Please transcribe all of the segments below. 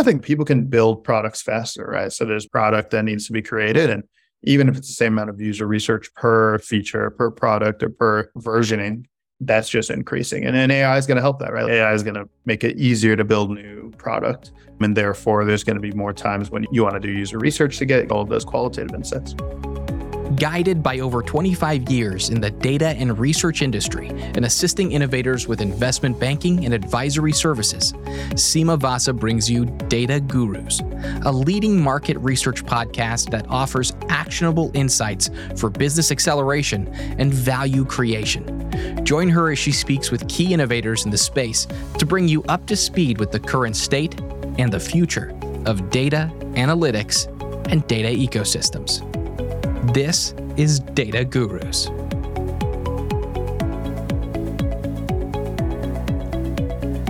I think people can build products faster, right? So there's product that needs to be created. And even if it's the same amount of user research per feature, per product, or per versioning, that's just increasing. And then AI is going to help that, right? AI is going to make it easier to build new product. And therefore, there's going to be more times when you want to do user research to get all of those qualitative insights. Guided by over 25 years in the data and research industry and assisting innovators with investment banking and advisory services, Sima Vasa brings you Data Gurus, a leading market research podcast that offers actionable insights for business acceleration and value creation. Join her as she speaks with key innovators in the space to bring you up to speed with the current state and the future of data, analytics, and data ecosystems. This is Data Gurus.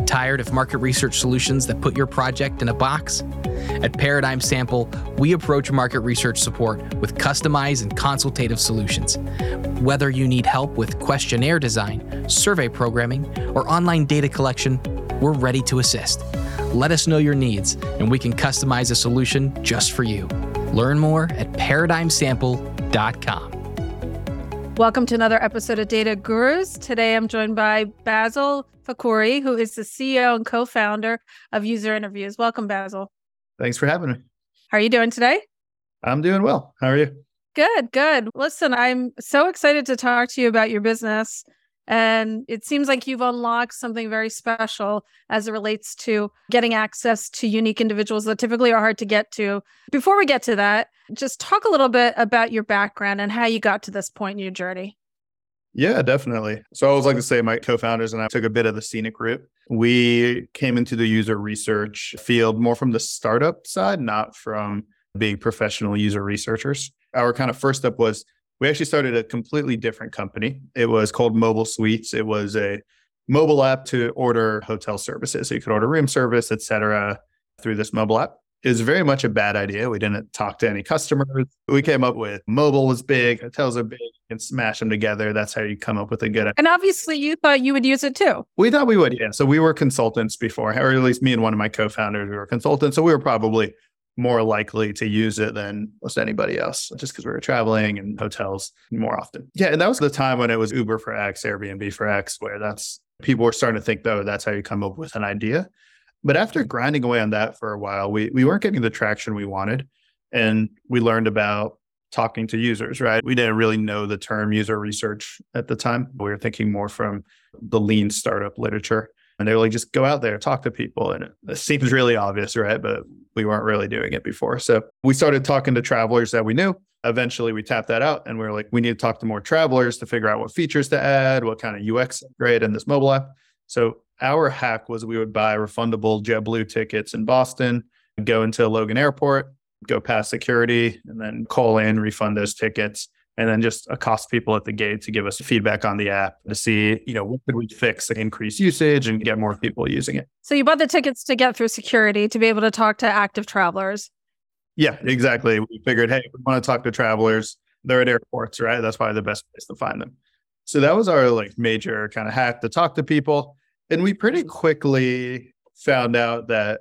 Tired of market research solutions that put your project in a box? At Paradigm Sample, we approach market research support with customized and consultative solutions. Whether you need help with questionnaire design, survey programming, or online data collection, we're ready to assist. Let us know your needs, and we can customize a solution just for you. Learn more at paradigmsample.com. Welcome to another episode of Data Gurus. Today I'm joined by Basel Fakhoury, who is the CEO and co founder of User Interviews. Welcome, Basel. Thanks for having me. How are you doing today? I'm doing well. How are you? Good, good. Listen, I'm so excited to talk to you about your business. And it seems like you've unlocked something very special as it relates to getting access to unique individuals that typically are hard to get to. Before we get to that, just talk a little bit about your background and how you got to this point in your journey. Yeah, definitely. So I always like to say my co-founders and I took a bit of the scenic route. We came into the user research field more from the startup side, not from being professional user researchers. Our kind of first step was we actually started a completely different company. It was called Mobile Suites. It was a mobile app to order hotel services. So you could order room service, et cetera, through this mobile app. It was very much a bad idea. We didn't talk to any customers. We came up with mobile was big, hotels are big, and smash them together. That's how you come up with a good. And obviously, you thought you would use it too. We thought we would, yeah. So we were consultants before, or at least me and one of my co-founders we were consultants. So we were probably more likely to use it than most anybody else just because we were traveling and hotels more often. Yeah. And that was the time when it was Uber for X, Airbnb for X, where that's people were starting to think, though, that's how you come up with an idea. But after grinding away on that for a while, we, we weren't getting the traction we wanted. And we learned about talking to users, right? We didn't really know the term user research at the time. We were thinking more from the lean startup literature. And they were like, just go out there, talk to people. And it, seems really obvious, right? But we weren't really doing it before. So we started talking to travelers that we knew. Eventually, we tapped that out and we were like, we need to talk to more travelers to figure out what features to add, what kind of UX upgrade in this mobile app. So our hack was we would buy refundable JetBlue tickets in Boston, go into Logan Airport, go past security, and then call in, refund those tickets and then just accost people at the gate to give us feedback on the app to see, you know, what could we fix to increase usage and get more people using it. So you bought the tickets to get through security to be able to talk to active travelers. Yeah, exactly. We figured, hey, we want to talk to travelers. They're at airports, right? That's probably the best place to find them. So that was our like major kind of hack to talk to people. And we pretty quickly found out that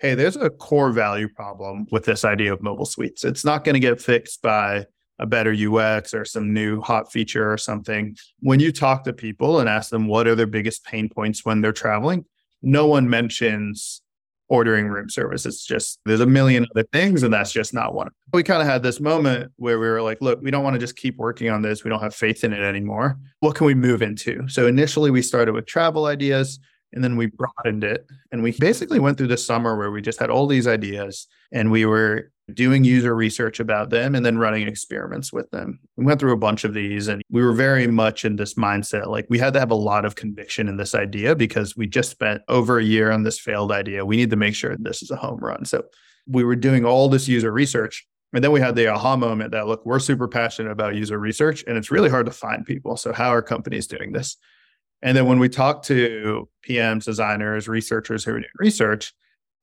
hey, there's a core value problem with this idea of mobile suites. It's not going to get fixed by a better UX or some new hot feature or something. When you talk to people and ask them what are their biggest pain points when they're traveling, no one mentions ordering room service. It's just there's a million other things, and that's just not one. We kind of had this moment where we were like, look, we don't want to just keep working on this. We don't have faith in it anymore. What can we move into? So initially we started with travel ideas. And then we broadened it. And we basically went through the summer where we just had all these ideas and we were doing user research about them and then running experiments with them. We went through a bunch of these and we were very much in this mindset. Like we had to have a lot of conviction in this idea because we just spent over a year on this failed idea. We need to make sure this is a home run. So we were doing all this user research. And then we had the aha moment that, look, we're super passionate about user research and it's really hard to find people. So, how are companies doing this? And then when we talked to PMs, designers, researchers who are doing research,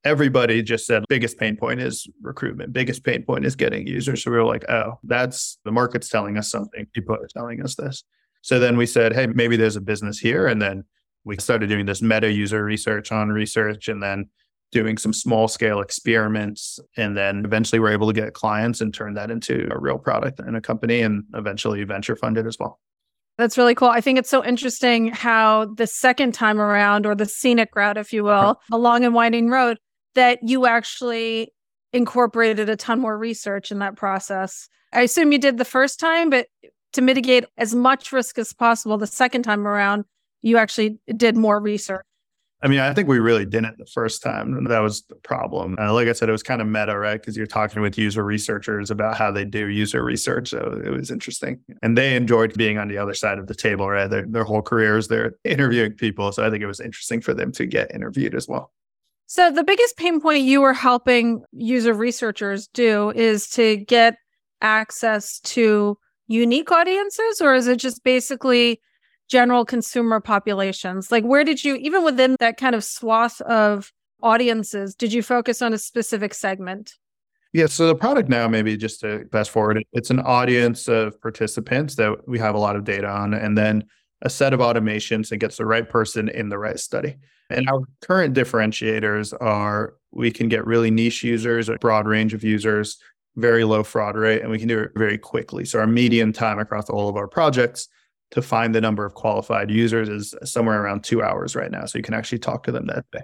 everybody just said biggest pain point is recruitment. Biggest pain point is getting users. So we were like, oh, that's the market's telling us something. People are telling us this. So then we said, hey, maybe there's a business here. And then we started doing this meta user research on research. And then doing some small scale experiments. And then eventually we're able to get clients and turn that into a real product and a company and eventually venture funded as well. That's really cool. I think it's so interesting how the second time around, or the scenic route, if you will, a long and winding road, that you actually incorporated a ton more research in that process. I assume you did the first time, but to mitigate as much risk as possible the second time around, you actually did more research. I mean, I think we really didn't the first time. That was the problem. Uh, like I said, it was kind of meta, right? Because you're talking with user researchers about how they do user research. So it was interesting. And they enjoyed being on the other side of the table, right? Their, their whole careers, they're interviewing people. So I think it was interesting for them to get interviewed as well. So the biggest pain point you were helping user researchers do is to get access to unique audiences, or is it just basically general consumer populations? Like, where did you, even within that kind of swath of audiences, did you focus on a specific segment? Yeah, so the product now, maybe just to fast forward, it's an audience of participants that we have a lot of data on, and then a set of automations that gets the right person in the right study. And our current differentiators are we can get really niche users, a broad range of users, very low fraud rate, and we can do it very quickly. So our median time across all of our projects to find the number of qualified users is somewhere around two hours right now. So you can actually talk to them that day.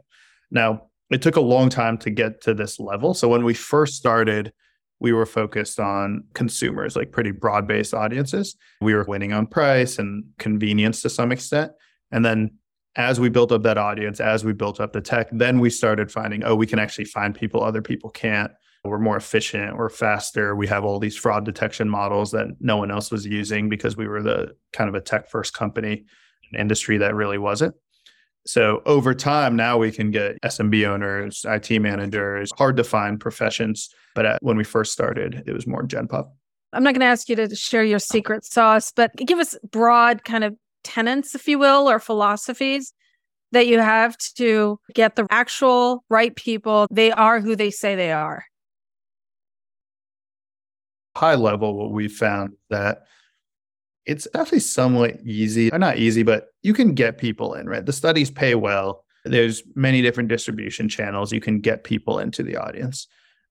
Now, it took a long time to get to this level. So when we first started, we were focused on consumers, like pretty broad based audiences. We were winning on price and convenience to some extent. And then as we built up that audience, as we built up the tech, then we started finding, oh, we can actually find people other people can't. We're more efficient, we're faster. We have all these fraud detection models that no one else was using because we were the kind of a tech first company, an industry that really wasn't. So over time, now we can get SMB owners, IT managers, hard to find professions. But at, when we first started, it was more Gen Pop. I'm not going to ask you to share your secret sauce, but give us broad kind of tenets, if you will, or philosophies that you have to get the actual right people. They are who they say they are high level, what we found that it's actually somewhat easy, or not easy, but you can get people in, right? The studies pay well. There's many different distribution channels. You can get people into the audience.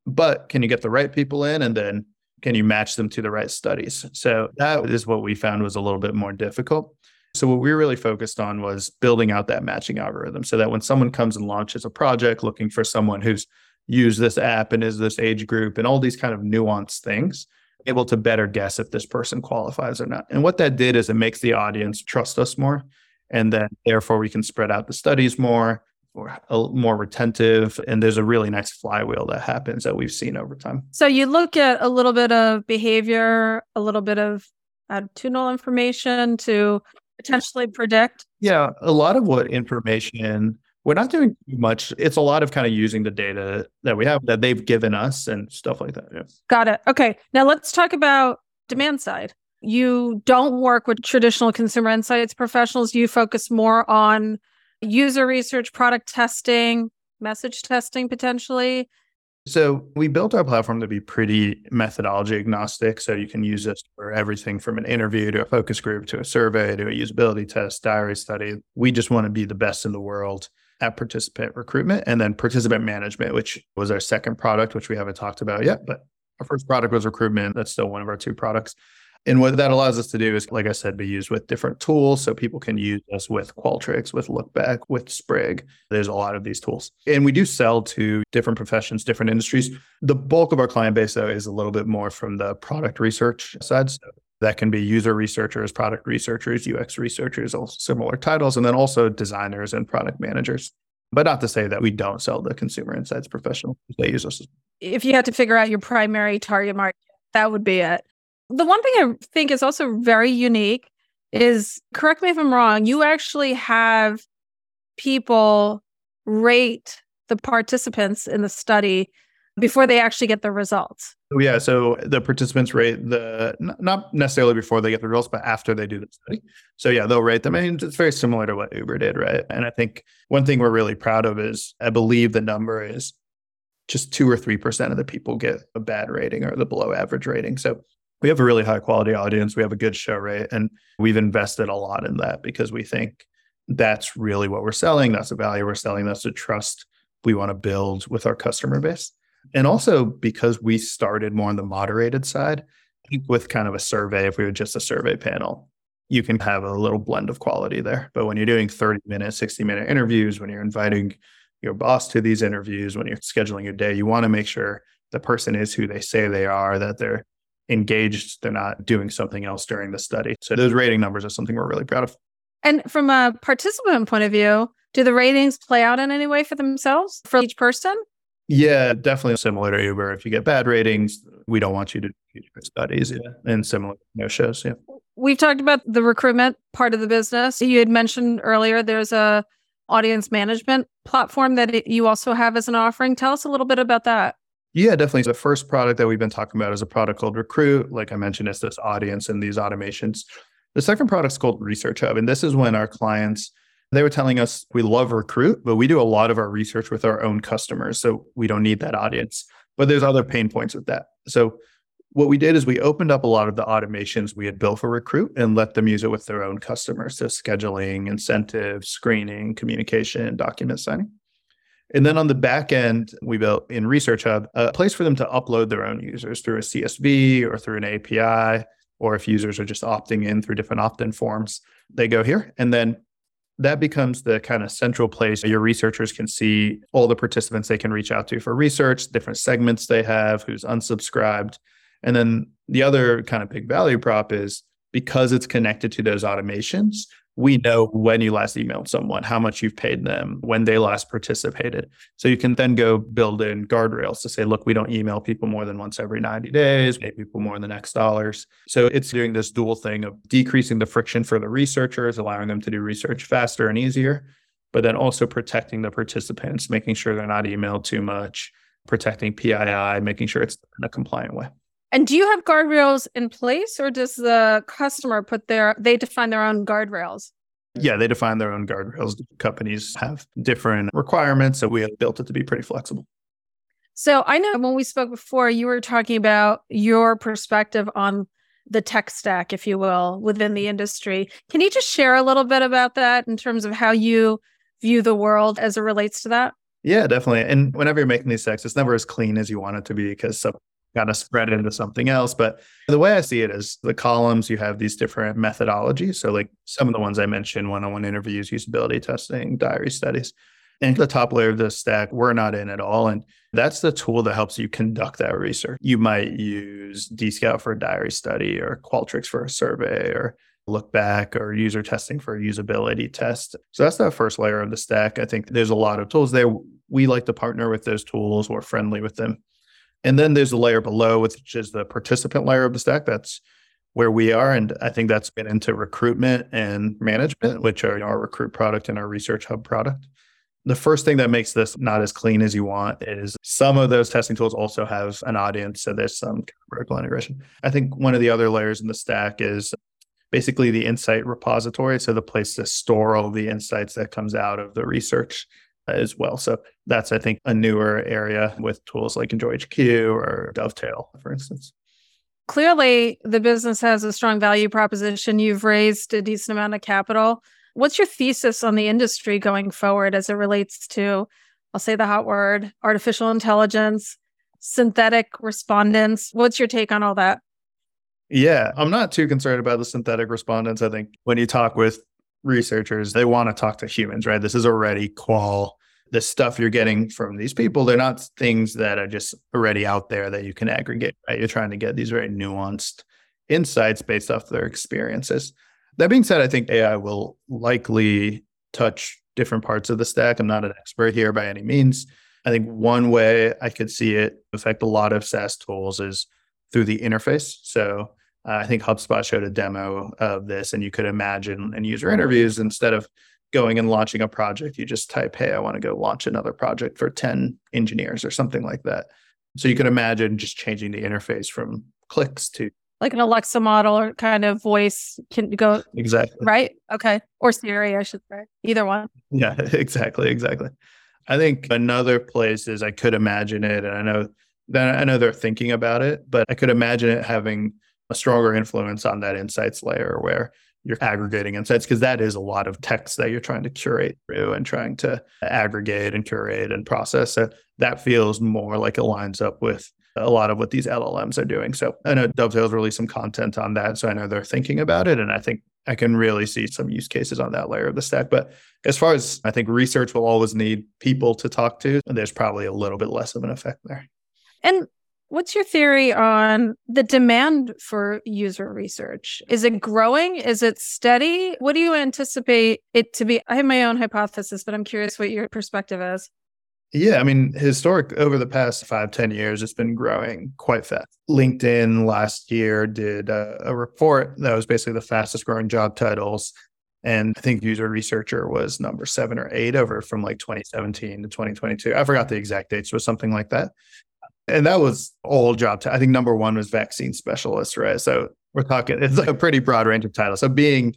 But can you get the right people in and then can you match them to the right studies? So that is what we found was a little bit more difficult. So what we really focused on was building out that matching algorithm so that when someone comes and launches a project looking for someone who's used this app and is this age group and all these kind of nuanced things able to better guess if this person qualifies or not. And what that did is it makes the audience trust us more and then therefore we can spread out the studies more or more retentive and there's a really nice flywheel that happens that we've seen over time. So you look at a little bit of behavior a little bit of attitudinal information to potentially predict? Yeah a lot of what information we're not doing too much. It's a lot of kind of using the data that we have that they've given us and stuff like that. Yeah. Got it. Okay. Now let's talk about demand side. You don't work with traditional consumer insights professionals. You focus more on user research, product testing, message testing potentially. So we built our platform to be pretty methodology agnostic. So you can use this for everything from an interview to a focus group to a survey to a usability test, diary study. We just want to be the best in the world at participant recruitment and then participant management, which was our second product, which we haven't talked about yet. But our first product was recruitment. That's still one of our two products. And what that allows us to do is, like I said, be used with different tools. So people can use us with Qualtrics, with Lookback, with Sprig. There's a lot of these tools. And we do sell to different professions, different industries. The bulk of our client base, though, is a little bit more from the product research side. So that can be user researchers, product researchers, UX researchers, all similar titles, and then also designers and product managers. But not to say that we don't sell the consumer insights professional. They use us. If you had to figure out your primary target market, that would be it. The one thing I think is also very unique is correct me if I'm wrong, you actually have people rate the participants in the study before they actually get the results. Oh, yeah. So the participants rate the not necessarily before they get the results, but after they do the study. So yeah, they'll rate them. I mean, it's very similar to what Uber did, right? And I think one thing we're really proud of is I believe the number is just two or three percent of the people get a bad rating or the below average rating. So we have a really high quality audience. We have a good show rate, and we've invested a lot in that because we think that's really what we're selling. That's the value we're selling. That's the trust we want to build with our customer base. And also because we started more on the moderated side, with kind of a survey, if we were just a survey panel, you can have a little blend of quality there. But when you're doing 30 minute, 60 minute interviews, when you're inviting your boss to these interviews, when you're scheduling your day, you want to make sure the person is who they say they are, that they're engaged, they're not doing something else during the study. So those rating numbers are something we're really proud of. And from a participant point of view, do the ratings play out in any way for themselves for each person? Yeah, definitely similar to Uber. If you get bad ratings, we don't want you to do your studies. Yeah. And similar no shows. Yeah. We've talked about the recruitment part of the business. You had mentioned earlier there's a audience management platform that you also have as an offering. Tell us a little bit about that. Yeah, definitely. The first product that we've been talking about is a product called Recruit. Like I mentioned, it's this audience and these automations. The second product is called Research Hub. And this is when our clients, they were telling us we love Recruit, but we do a lot of our research with our own customers. So we don't need that audience. But there's other pain points with that. So what we did is we opened up a lot of the automations we had built for Recruit and let them use it with their own customers. So scheduling, incentives, screening, communication, document signing. And then on the back end, we built in Research Hub a place for them to upload their own users through a CSV or through an API, or if users are just opting in through different opt in forms, they go here. And then that becomes the kind of central place your researchers can see all the participants they can reach out to for research, different segments they have, who's unsubscribed. And then the other kind of big value prop is because it's connected to those automations, we know when you last emailed someone, how much you've paid them, when they last participated. So you can then go build in guardrails to say, look, we don't email people more than once every 90 days, pay people more than X dollars. So it's doing this dual thing of decreasing the friction for the researchers, allowing them to do research faster and easier, but then also protecting the participants, making sure they're not emailed too much, protecting PII, making sure it's in a compliant way. And do you have guardrails in place or does the customer put their they define their own guardrails? Yeah, they define their own guardrails. Companies have different requirements, so we have built it to be pretty flexible. So I know when we spoke before, you were talking about your perspective on the tech stack, if you will, within the industry. Can you just share a little bit about that in terms of how you view the world as it relates to that? Yeah, definitely. And whenever you're making these stacks, it's never as clean as you want it to be because some kind of spread into something else. But the way I see it is the columns, you have these different methodologies. So, like some of the ones I mentioned one on one interviews, usability testing, diary studies. And the top layer of the stack, we're not in at all. And that's the tool that helps you conduct that research. You might use DScout for a diary study or Qualtrics for a survey or Lookback or user testing for a usability test. So that's that first layer of the stack. I think there's a lot of tools there. We like to partner with those tools. We're friendly with them. And then there's a layer below, which is the participant layer of the stack. That's where we are. And I think that's been into recruitment and management, which are our recruit product and our research hub product. The first thing that makes this not as clean as you want is some of those testing tools also have an audience. So there's some vertical integration. I think one of the other layers in the stack is basically the insight repository. So the place to store all the insights that comes out of the research as well. So that's, I think, a newer area with tools like EnjoyHQ or Dovetail, for instance. Clearly, the business has a strong value proposition. You've raised a decent amount of capital. What's your thesis on the industry going forward as it relates to, I'll say the hot word, artificial intelligence, synthetic respondents? What's your take on all that? Yeah, I'm not too concerned about the synthetic respondents. I think when you talk with researchers, they want to talk to humans, right? This is already qual. The stuff you're getting from these people, they're not things that are just already out there that you can aggregate, right? You're trying to get these very nuanced insights based off their experiences. That being said, I think AI will likely touch different parts of the stack. I'm not an expert here by any means. I think one way I could see it affect a lot of SaaS tools is through the interface. So uh, I think HubSpot showed a demo of this, and you could imagine in user interviews instead of going and launching a project, you just type, "Hey, I want to go launch another project for ten engineers" or something like that. So you can imagine just changing the interface from clicks to like an Alexa model or kind of voice can go exactly right. Okay, or Siri, I should say, either one. Yeah, exactly, exactly. I think another place is I could imagine it, and I know that I know they're thinking about it, but I could imagine it having a stronger influence on that insights layer where you're aggregating insights because that is a lot of text that you're trying to curate through and trying to aggregate and curate and process. So that feels more like it lines up with a lot of what these LLMs are doing. So I know Dovetail's released some content on that. So I know they're thinking about it. And I think I can really see some use cases on that layer of the stack. But as far as I think research will always need people to talk to, there's probably a little bit less of an effect there. And what's your theory on the demand for user research? Is it growing? Is it steady? What do you anticipate it to be? I have my own hypothesis, but I'm curious what your perspective is. Yeah, I mean, historic over the past five ten years, it's been growing quite fast. LinkedIn last year did a, a report that was basically the fastest growing job titles. And I think user researcher was number seven or eight over from like 2017 to 2022. I forgot the exact dates, it was something like that. And that was all job. T- I think number one was vaccine specialist, right? So we're talking, it's like a pretty broad range of titles. So being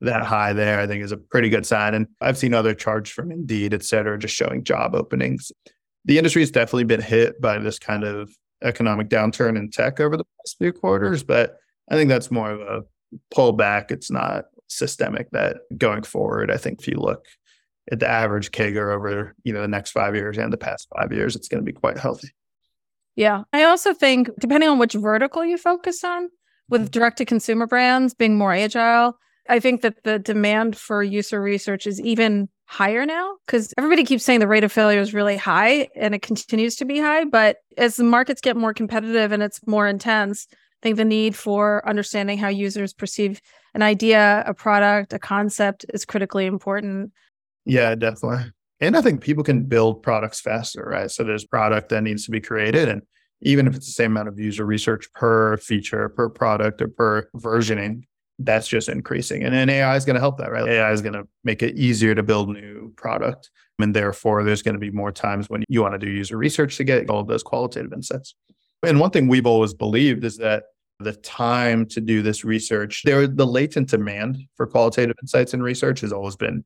that high there, I think is a pretty good sign. And I've seen other charts from Indeed, et cetera, just showing job openings. The industry has definitely been hit by this kind of economic downturn in tech over the past few quarters, but I think that's more of a pullback. It's not systemic that going forward, I think if you look at the average CAGR over, you know, the next five years and the past five years, it's going to be quite healthy. Yeah. I also think depending on which vertical you focus on, with mm-hmm. direct to consumer brands being more agile, I think that the demand for user research is even higher now because everybody keeps saying the rate of failure is really high and it continues to be high. But as the markets get more competitive and it's more intense, I think the need for understanding how users perceive an idea, a product, a concept is critically important. Yeah, definitely. And I think people can build products faster, right? So there's product that needs to be created. And even if it's the same amount of user research per feature, per product, or per versioning, that's just increasing. And then AI is going to help that, right? AI is going to make it easier to build new product. And therefore, there's going to be more times when you want to do user research to get all of those qualitative insights. And one thing we've always believed is that the time to do this research, there the latent demand for qualitative insights and research has always been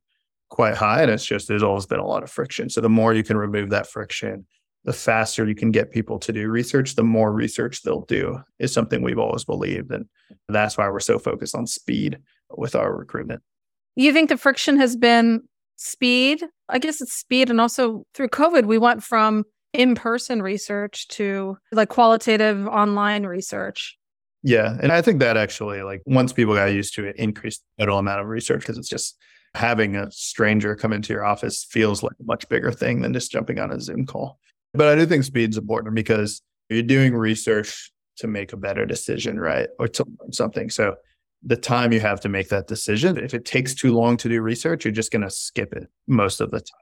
quite high. And it's just there's always been a lot of friction. So the more you can remove that friction, the faster you can get people to do research, the more research they'll do, is something we've always believed. And that's why we're so focused on speed with our recruitment. You think the friction has been speed? I guess it's speed. And also through COVID, we went from in person research to like qualitative online research. Yeah. And I think that actually, like, once people got used to it, increased the total amount of research because it's just having a stranger come into your office feels like a much bigger thing than just jumping on a Zoom call. But I do think speed's important because you're doing research to make a better decision, right? Or to learn something. So the time you have to make that decision, if it takes too long to do research, you're just going to skip it most of the time.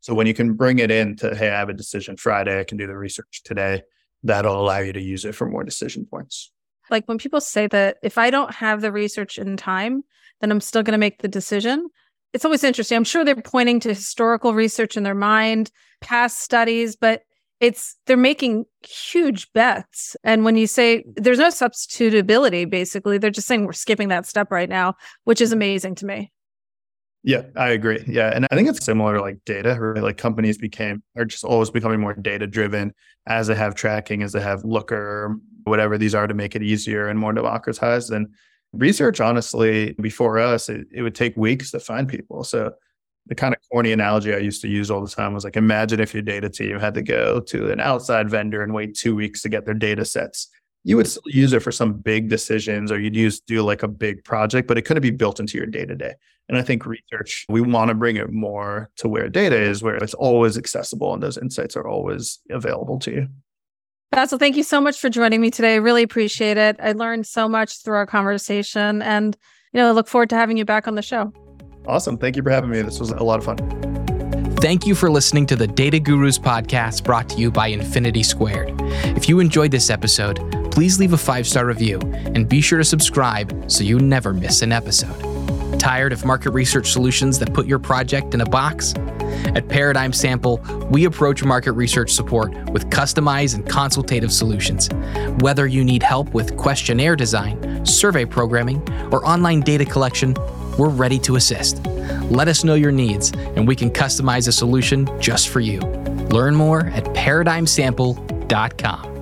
So when you can bring it in to, hey, I have a decision Friday, I can do the research today, that'll allow you to use it for more decision points. Like when people say that if I don't have the research in time, then I'm still going to make the decision it's always interesting. I'm sure they're pointing to historical research in their mind, past studies, but it's they're making huge bets. And when you say there's no substitutability, basically, they're just saying we're skipping that step right now, which is amazing to me. Yeah, I agree. Yeah. And I think it's similar to like data, right? Like companies became are just always becoming more data driven as they have tracking, as they have looker, whatever these are to make it easier and more democratized. And research, honestly, before us, it, it would take weeks to find people. So the kind of corny analogy I used to use all the time was like, imagine if your data team had to go to an outside vendor and wait two weeks to get their data sets. You would still use it for some big decisions or you'd use do like a big project, but it couldn't be built into your day to day. And I think research, we want to bring it more to where data is, where it's always accessible and those insights are always available to you. Basel, thank you so much for joining me today. I really appreciate it. I learned so much through our conversation and you know, I look forward to having you back on the show. Awesome. Thank you for having me. This was a lot of fun. Thank you for listening to the Data Gurus podcast brought to you by Infinity Squared. If you enjoyed this episode, please leave a five star review and be sure to subscribe so you never miss an episode. Tired of market research solutions that put your project in a box? At Paradigm Sample, we approach market research support with customized and consultative solutions. Whether you need help with questionnaire design, survey programming, or online data collection, we're ready to assist. Let us know your needs, and we can customize a solution just for you. Learn more at paradigmsample.com.